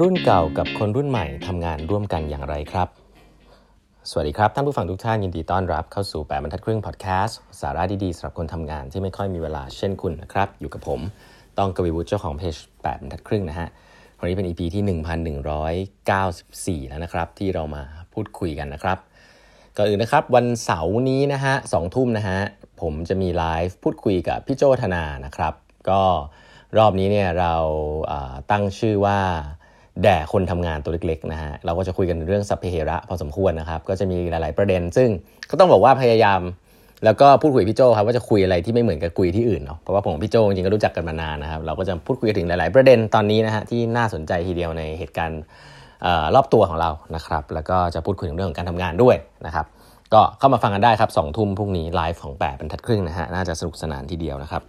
รุ่นเก่ากับคนรุ่นใหม่ทำงานร่วมกันอย่างไรครับ สวัสดีครับ ท่านผู้ฟังทุกท่านยินดีต้อนรับเข้าสู่ 8บรรทัดครึ่งพอดแคสต์สาระดีๆสำหรับคนทำงานที่ไม่ค่อยมีเวลาเช่นคุณนะครับ อยู่กับผมต้องกวีวุฒิเจ้าของเพจ8บรรทัดครึ่งนะฮะวันนี้เป็น EP ที่ 1194 แล้วนะครับ ที่เรามาพูดคุยกันนะครับก่อนอื่นนะครับวันเสาร์นี้นะฮะสองทุ่มนะฮะผมจะมีไลฟ์พูดคุยกับพี่โจธนานะครับ ก็รอบนี้เนี่ยเราตั้งชื่อว่า แด่คนทำงานตัวเล็กๆนะฮะเราก็จะคุยกันเรื่องสัพเพเหระพอสมควรนะครับ ก็จะมีหลาย ๆประเด็น ซึ่งก็ต้องบอกว่าพยายาม แล้วก็พูดคุยพี่โจครับว่าจะคุยอะไรที่ไม่เหมือนกับคุยที่อื่นเนาะเพราะว่าผมพี่โจจริงๆก็รู้จักกันมานานนะครับ เราก็จะพูดคุยถึงหลาย ๆประเด็นตอนนี้นะฮะที่น่าสนใจทีเดียวในเหตุการณ์รอบตัวของเรานะครับ แล้วก็จะพูดคุยถึงเรื่องของการทำงานด้วยนะครับก็เข้ามาฟังกันได้ครับสองทุ่มพรุ่งนี้ไลฟ์ของแปดบรรทัดครึ่งนะฮะน่าจะสนุกสนานทีเดียวนะครับ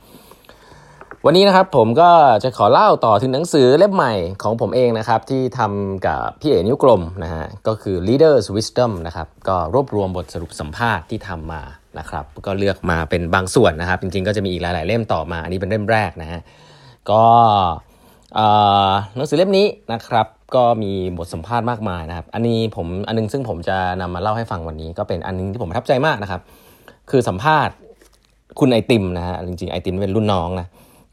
วันนี้นะครับผมก็จะขอเล่าต่อถึงหนังสือเล่มใหม่ของผมเองนะครับ ที่ทำกับพี่เอ๋นิ้วกลมนะฮะก็คือ Leaders Wisdom นะครับก็รวบรวมบทสรุปสัมภาษณ์ที่ทำมานะครับก็เลือกมาเป็นบางส่วนนะครับ จริงๆก็จะมีอีกหลายๆเล่มต่อมา อันนี้เป็นเล่มแรกนะฮะก็หนังสือเล่มนี้นะครับก็มีบทสัมภาษณ์มากมายนะครับ อันนี้ผมอันนึงซึ่งผมจะนำมาเล่าให้ฟังวันนี้ ก็เป็นอันนึงที่ผมประทับใจมากนะครับ คือสัมภาษณ์คุณไอติมนะฮะจริงๆไอติมเป็นรุ่นน้องนะ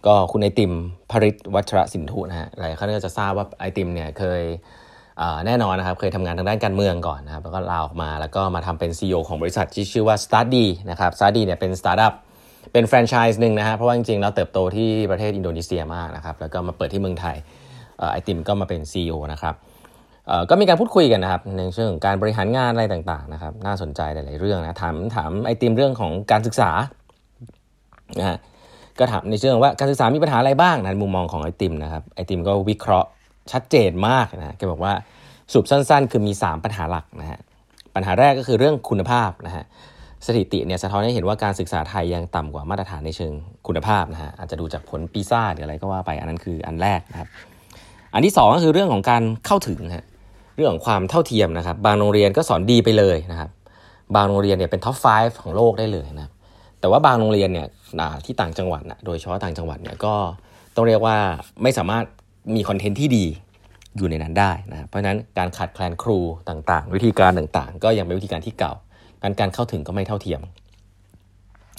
ก็คุณไอติมพริษฐ์ วัชรสินธุนะฮะหลายท่านก็จะทราบว่าไอติมเนี่ยเคยแน่นอนนะครับ เคยทำงานทางด้านการเมืองก่อนนะครับ แล้วก็ลาออกมาแล้วก็มาทำเป็น CEO ของบริษัทที่ชื่อว่า StartDee นะครับ s t u d y เนี่ยเป็นสตาร์ทอัพเป็นแฟรนไชส์หนึ่งนะฮะเพราะว่าจริงๆแล้วเติบโตที่ประเทศอินโดนีเซียมากนะครับ แล้วก็มาเปิดที่เมืองไทยไอติมก็มาเป็น CEO นะครับก็มีการพูดคุยกันนะครับในเชิงของการบริหารงานอะไรต่างๆนะครับ น่าสนใจหลายๆเรื่องนะถามถามไอติมเรื่องของการศึกษานะฮะ ก็ถามในเชิงว่าการศึกษามีปัญหาอะไรบ้างในมุมมองของไอติมนะครับไอติมก็วิเคราะห์ชัดเจนมากนะแกบอกว่าสรุปสั้น ๆ คือมี 3 ปัญหาหลักนะฮะปัญหาแรกก็คือเรื่องคุณภาพนะฮะสถิติเนี่ยสะท้อนให้เห็นว่าการศึกษาไทยยังต่ำกว่ามาตรฐานในเชิงคุณภาพนะฮะอาจจะดูจากผลปีซ่าหรืออะไรก็ว่าไปอันนั้นคืออันแรกนะครับอันที่ 2 ก็คือเรื่องของการเข้าถึงฮะเรื่องของความเท่าเทียมนะครับ บางโรงเรียนก็สอนดีไปเลยนะครับ บางโรงเรียนเนี่ยเป็น top 5 ของโลกได้เลยนะครับ แต่ว่าบางโรงเรียนเนี่ยที่ต่างจังหวัดนะโดยเฉพาะต่างจังหวัดเนี่ยก็ต้องเรียกว่าไม่สามารถมี content ที่ดีอยู่ในนั้นได้นะเพราะฉะนั้นการขาดแคลนครูต่างๆ วิธีการต่างๆ ก็ยังเป็นวิธีการที่เก่าการการเข้าถึงก็ไม่เท่าเทียม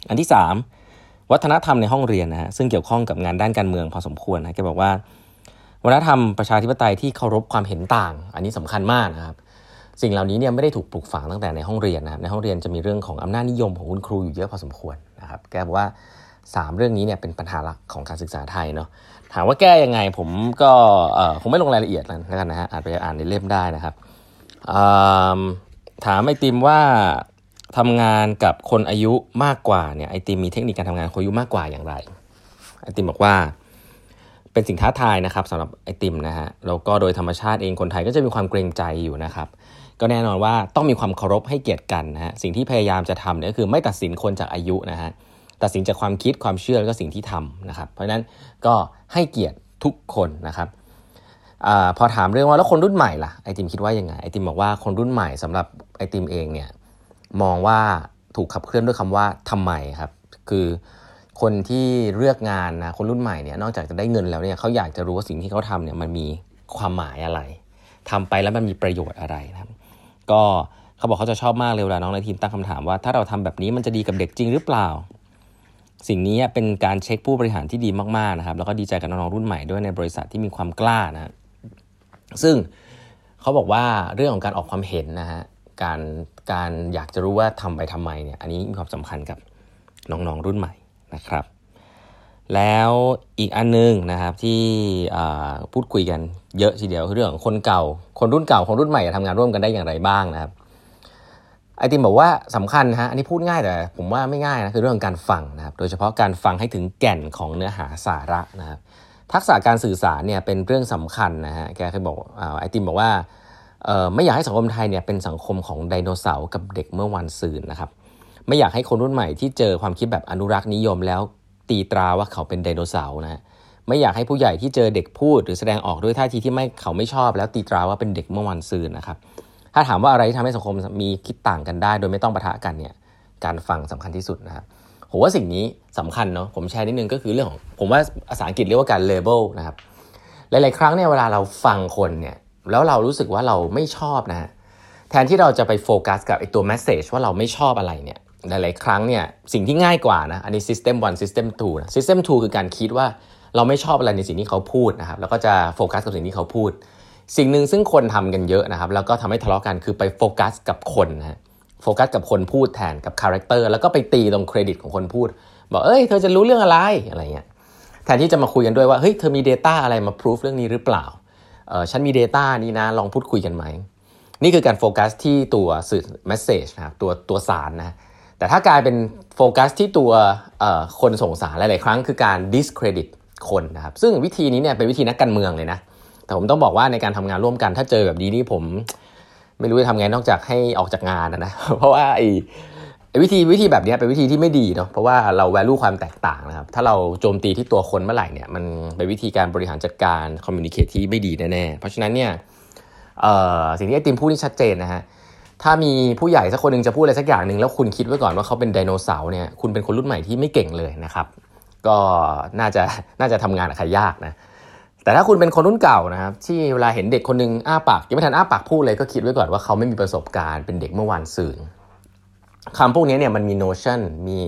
อันที่ 3 วัฒนธรรมในห้องเรียนนะฮะซึ่งเกี่ยวข้องกับงานด้านการเมืองพอสมควรนะแกบอกว่าวัฒนธรรมประชาธิปไตยที่เคารพความเห็นต่าง อันนี้สำคัญมากนะครับ สิ่งเหล่านี้เนี่ยไม่ได้ถูกปลูกฝังตั้งแต่ในห้องเรียนนะครับในห้องเรียนจะมีเรื่องของอำนาจนิยมของคุณครูอยู่เยอะพอสมควรนะครับแกบอกว่า 3 เรื่องนี้เนี่ยเป็นปัญหาหลักของการศึกษาไทยเนาะถามว่าแก้ยังไงผมก็คงไม่ลงรายละเอียดแล้วกันนะฮะอาจไปอ่านในเล่มได้นะครับถามไอติมว่าทำงานกับคนอายุมากกว่าเนี่ยไอติมมีเทคนิคการทำงานคนอายุมากกว่าอย่างไรไอติมบอกว่าเป็นสิ่งท้าทายนะครับสำหรับไอติมนะฮะแล้วก็โดยธรรมชาติเองคนไทยก็จะมีความเกรงใจอยู่นะครับ ก็แน่นอนว่าต้องมีความเคารพให้เกียรติกันนะฮะสิ่งที่พยายามจะทำเนี่ยก็คือไม่ตัดสินคนจากอายุนะฮะตัดสินจากความคิดความเชื่อแล้วก็สิ่งที่ทำนะครับ เพราะฉะนั้นก็ให้เกียรติทุกคนนะครับอพอถามเรื่องว่าแล้วคนรุ่นใหม่ล่ะไอติมคิดว่ายังไงไอติมบอกว่าคนรุ่นใหม่สำหรับไอติมเองเนี่ยมองว่าถูกขับเคลื่อนด้วยคำว่าทำไมครับ คือคนที่เลือกงานนะคนรุ่นใหม่เนี่ยนอกจากจะได้เงินแล้วเนี่ยเขาอยากจะรู้ว่าสิ่งที่เขาทำเนี่ยมันมีความหมายอะไรทำไปแล้วมันมีประโยชน์อะไรนะครับ ก็เขาบอกเขาจะชอบมากเลยเวลาน้องในทีมตั้งคำถามว่าถ้าเราทำแบบนี้มันจะดีกับเด็กจริงหรือเปล่า สิ่งนี้เป็นการเช็คผู้บริหารที่ดีมากๆนะครับ แล้วก็ดีใจกับน้องๆรุ่นใหม่ด้วยในบริษัทที่มีความกล้านะซึ่งเขาบอกว่าเรื่องของการออกความเห็นนะฮะการการอยากจะรู้ว่าทำไปทำไมเนี่ยอันนี้มีความสำคัญกับน้องๆรุ่นใหม่นะครับ แล้วอีกอันนึงนะครับที่พูดคุยกันเยอะทีเดียวคือเรื่องของคนเก่า คนรุ่นเก่าคนรุ่นใหม่ทำงานร่วมกันได้อย่างไรบ้างนะครับไอติมบอกว่าสำคัญฮะอันนี้พูดง่ายแต่ผมว่าไม่ง่ายนะคือเรื่องการฟังนะครับโดยเฉพาะการฟังให้ถึงแก่นของเนื้อหาสาระนะครับทักษะการสื่อสารเนี่ยเป็นเรื่องสำคัญนะฮะแกเคยบอกไอติมบอกว่าไม่อยากให้สังคมไทยเนี่ยเป็นสังคมของไดโนเสาร์กับเด็กเมื่อวันซืนนะครับไม่อยากให้คนรุ่นใหม่ที่เจอความคิดแบบอนุรักษ์นิยมแล้ว ตีตราว่าเขาเป็นไดโนเสาร์นะไม่อยากให้ผู้ใหญ่ที่เจอเด็กพูด หรือแสดงออกด้วยท่าทีที่ไม่เขาไม่ชอบ แล้วตีตราว่าเป็นเด็กเมื่อวันซืนนะครับ ถ้าถามว่าอะไรที่ทำให้สังคมมีคิดต่างกันได้ โดยไม่ต้องปะทะกันเนี่ยการฟังสำคัญที่สุดนะครับผมว่าสิ่งนี้สำคัญเนาะผมแชร์นิดนึงก็คือเรื่องของผมว่าภาษาอังกฤษเรียกว่าการเลเบลนะครับหลาย ๆ ครั้งเนี่ยเวลาเราฟังคนเนี่ยแล้วเรารู้สึกว่าเราไม่ชอบนะฮะแทนที่เราจะไปโฟกัสกับไอตัว message ว่าเราไม่ชอบอะไรเนี่ย หลายๆ ครั้งเนี่ยสิ่งที่ง่ายกว่านะอันนี้ system 1 system 2นะ system 2 คือการคิดว่าเราไม่ชอบอะไรในสิ่งที่เขาพูดนะครับแล้วก็จะโฟกัสกับสิ่งที่เขาพูด สิ่งหนึ่งซึ่งคนทำกันเยอะนะครับแล้วก็ทำให้ทะเลาะกันคือไปโฟกัสกับคนนะโฟกัสกับคนพูดแทนกับ character แล้วก็ไปตีตรงเครดิตของคนพูด บอกเอ้ยเธอจะรู้เรื่องอะไรอะไรเงี้ยแทนที่จะมาคุยกันด้วยว่าเฮ้ยเธอมี data อะไรมาพิสูจน์เรื่องนี้หรือเปล่าเออฉันมี Data นี้นะลองพูดคุยกันไหมนี่คือการโฟกัสที่ตัวสื่อ message นะครับตัวตัวสารนะ แต่ถ้ากลายเป็นโฟกัสที่ตัวคนส่งสารหลาย ๆ ครั้งคือการ discredit คนนะครับซึ่งวิธีนี้เนี่ยเป็นวิธีนักการเมืองเลยนะ แต่ผมต้องบอกว่าในการทำงานร่วมกันถ้าเจอแบบนี้นี่ผม ไม่รู้จะทำไงนอกจากให้ออกจากงานนะ เพราะว่าไอ้วิธีวิธีแบบนี้เป็นวิธีที่ไม่ดีเนาะเพราะว่าเราแวลูความแตกต่างนะครับ ถ้าเราโจมตีที่ตัวคนเมื่อไหร่เนี่ยมันเป็นวิธีการบริหารจัดการคอมมิวนิเคชที่ไม่ดีแน่ๆเพราะฉะนั้นเนี่ยสิ่งที่ไอติมพูดนี่ชัดเจนนะฮะ ถ้ามีผู้ใหญ่สักคนหนึ่งจะพูดอะไรสักอย่างหนึ่งแล้วคุณคิดไว้ก่อนว่าเขาเป็นไดโนเสาร์เนี่ยคุณเป็นคนรุ่นใหม่ที่ไม่เก่งเลยนะครับ ก็น่าจะน่าจะทำงานกับใครยากนะแต่ถ้าคุณเป็นคนรุ่นเก่านะครับที่เวลาเห็นเด็กคนนึงอ้าปากยังไม่ทันอ้าปากพูดเลยก็คิดไว้ก่อนว่าเขาไม่มีประสบการณ์เป็นเด็กเมื่อวานซืนคำพวกนี้เนี่ยมันมี notion มี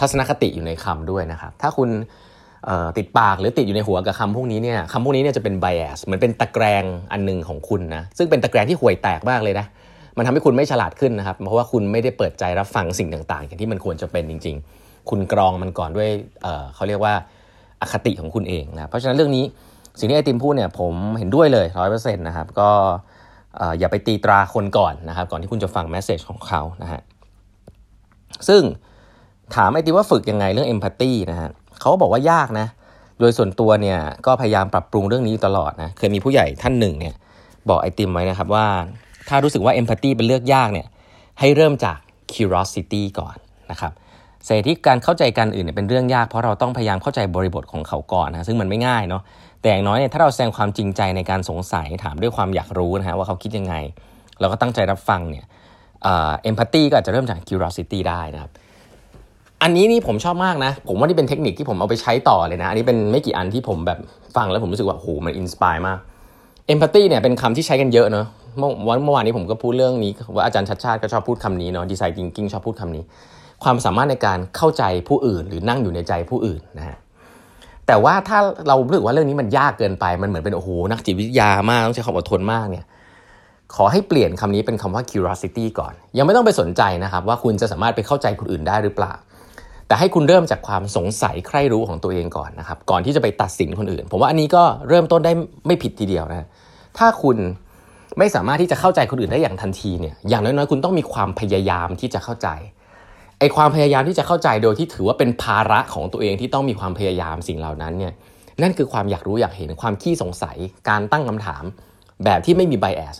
ทัศนคติอยู่ในคำด้วยนะครับ ถ้าคุณติดปากหรือติดอยู่ในหัวกับคำพวกนี้เนี่ยคำพวกนี้เนี่ยจะเป็น bias เหมือนเป็นตะแกรงอันหนึ่งของคุณนะซึ่งเป็นตะแกรงที่ห่วยแตกมากเลยนะ มันทำให้คุณไม่ฉลาดขึ้นนะครับ เพราะว่าคุณไม่ได้เปิดใจรับฟังสิ่งต่างๆอย่างที่มันควรจะเป็นจริง ๆ คุณกรองมันก่อนด้วยเเขาเรียกว่าอคติของคุณเองนะเพราะฉะนั้นเรื่องนี้สิ่งที่ไอติมพูดเนี่ยผมเห็นด้วยเลยร้อยเปอร์เซ็นต์นะครับก็อย่าไปตีตราคนก่อนนะครับ ก่อนที่คุณจะฟังแมสเซจของเขานะฮะซึ่งถามไอติมว่าฝึกยังไงเรื่องเอมพัตตีนะฮะเขาบอกว่ายากนะโดยส่วนตัวเนี่ยก็พยายามปรับปรุงเรื่องนี้ตลอดนะเคยมีผู้ใหญ่ท่านหนึ่งเนี่ยบอกไอติมไว้นะครับว่า ถ้ารู้สึกว่าเอมพัตตีเป็นเลือกยากเนี่ยให้เริ่มจาก curiosity ก่อนนะครับสาที่การเข้าใจกันอื่นเนี่ยเป็นเรื่องยากเพราะเราต้องพยายามเข้าใจบริบทของเขาก่อนนะซึ่งมันไม่ง่ายเนาะแต่อย่างน้อยเนี่ยถ้าเราแสดงความจริงใจในการสงสัยถามด้วยความอยากรู้นะฮะว่าเขาคิดยังไง เราก็ตั้งใจรับฟังเนี่ย empathy ก็อาจจะเริ่มจาก curiosity ได้นะครับ อันนี้นี่ผมชอบมากนะ ผมว่านี่เป็นเทคนิคที่ผมเอาไปใช้ต่อเลยนะ อันนี้เป็นไม่กี่อันที่ผมแบบฟังแล้วผมรู้สึกว่าโหมัน inspire มาก empathy เนี่ยเป็นคำที่ใช้กันเยอะเนาะ เมื่อวันเมื่อวานนี้ผมก็พูดเรื่องนี้ว่าอาจารย์ชัชชาติก็ชอบพูดคำนี้เนาะ design thinking ชอบพูดคำนี้ ความสามารถในการเข้าใจผู้อื่น หรือนั่งอยู่ในใจผู้อื่นนะฮะแต่ว่าถ้าเรารู้สึกว่าเรื่องนี้มันยากเกินไปมันเหมือนเป็นโอ้โหนักจิตวิทยามากต้องใช้ความอดทนมากเนี่ยขอให้เปลี่ยนคำนี้เป็นคำว่า curiosity ก่อน ยังไม่ต้องไปสนใจนะครับ ว่าคุณจะสามารถไปเข้าใจคนอื่นได้หรือเปล่า แต่ให้คุณเริ่มจากความสงสัยใคร่รู้ของตัวเองก่อนนะครับ ก่อนที่จะไปตัดสินคนอื่น ผมว่าอันนี้ก็เริ่มต้นได้ไม่ผิดทีเดียวนะ ถ้าคุณ ไม่สามารถที่จะเข้าใจคนอื่นได้อย่างทันทีเนี่ยอย่างน้อยๆ คุณต้องมีความพยายามที่จะเข้าใจไอความพยายามที่จะเข้าใจโดยที่ถือว่าเป็นภาระของตัวเองที่ต้องมีความพยายามสิ่งเหล่านั้นเนี่ยนั่นคือความอยากรู้อยากเห็นความขี้สงสัย การตั้งคำถามแบบที่ไม่มีไบแอส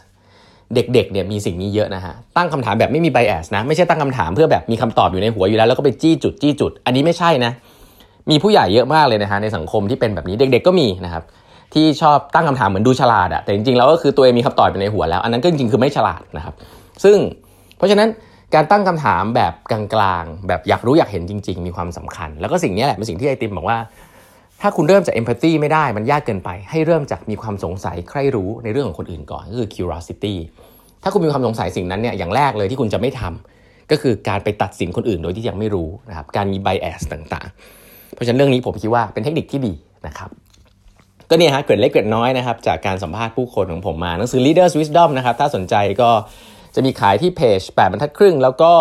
เด็กๆเนี่ยมีสิ่งนี้เยอะนะฮะตั้งคำถามแบบไม่มีไบแอสนะไม่ใช่ตั้งคำถามเพื่อแบบมีคำตอบอยู่ในหัวอยู่แล้วแล้วก็ไปจี้จุดจี้จุด อันนี้ไม่ใช่นะมีผู้ใหญ่เยอะมากเลยนะฮะในสังคมที่เป็นแบบนี้เด็ก ๆ ก็มีนะครับ ที่ชอบตั้งคำถามเหมือนดูฉลาดอะแต่จริงๆแล้วก็คือตัวเองมีคำตอบอยู่ในหัวแล้ว อันนั้นก็จริงๆคือไม่ฉลาดนะครับ ซึ่งเพราะฉะนั้นการตั้งคำถามแบบกลางๆ แบบอยากรู้อยากเห็นจริง ๆ มีความสำคัญ แล้วก็สิ่งนี้แหละเป็นสิ่งที่ไอติมบอกว่า ถ้าคุณเริ่มจากเอมพัตตีไม่ได้มันยากเกินไป ให้เริ่มจากมีความสงสัยใคร่รู้ในเรื่องของคนอื่นก่อนก็คือ curiosity ถ้าคุณมีความสงสัยสิ่งนั้นเนี่ยอย่างแรกเลยที่คุณจะไม่ทำก็คือการไปตัดสินคนอื่นโดยที่ยังไม่รู้นะครับการมี bias ต่างๆ เพราะฉะนั้นเรื่องนี้ผมคิดว่าเป็นเทคนิคที่ดีนะครับ ก็เนี่ยฮะเกิดเล็กเกิดน้อยนะครับจากการสัมภาษณ์ผู้คนของผมมาหนังสือ Leaders Wisdom นะครับถ้าสนใจก็จะมีขายที่เพจ8บรรทัดครึ่ง แล้วก็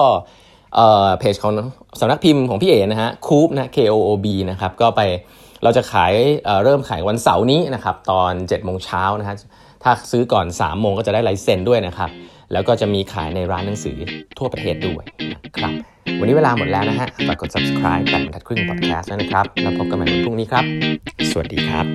เพจของสำนักพิมพ์ของพี่เอ๋นะฮะคูปนะ K O O B นะครับก็ไปเราจะขายเเริ่มขายวันเสาร์นี้นะครับตอน7โมงเช้านะฮะถ้าซื้อก่อน3โมงก็จะได้ลายเซ็นด้วยนะครับ แล้วก็จะมีขายในร้านหนังสือทั่วประเทศด้วยนะครับ วันนี้เวลาหมดแล้วนะฮะฝากกด subscribe แปดบรรทัดครึ่ง podcast ด้วยนะครับ แล้วพบกันใหม่วันพรุ่งนี้ครับ สวัสดีครับ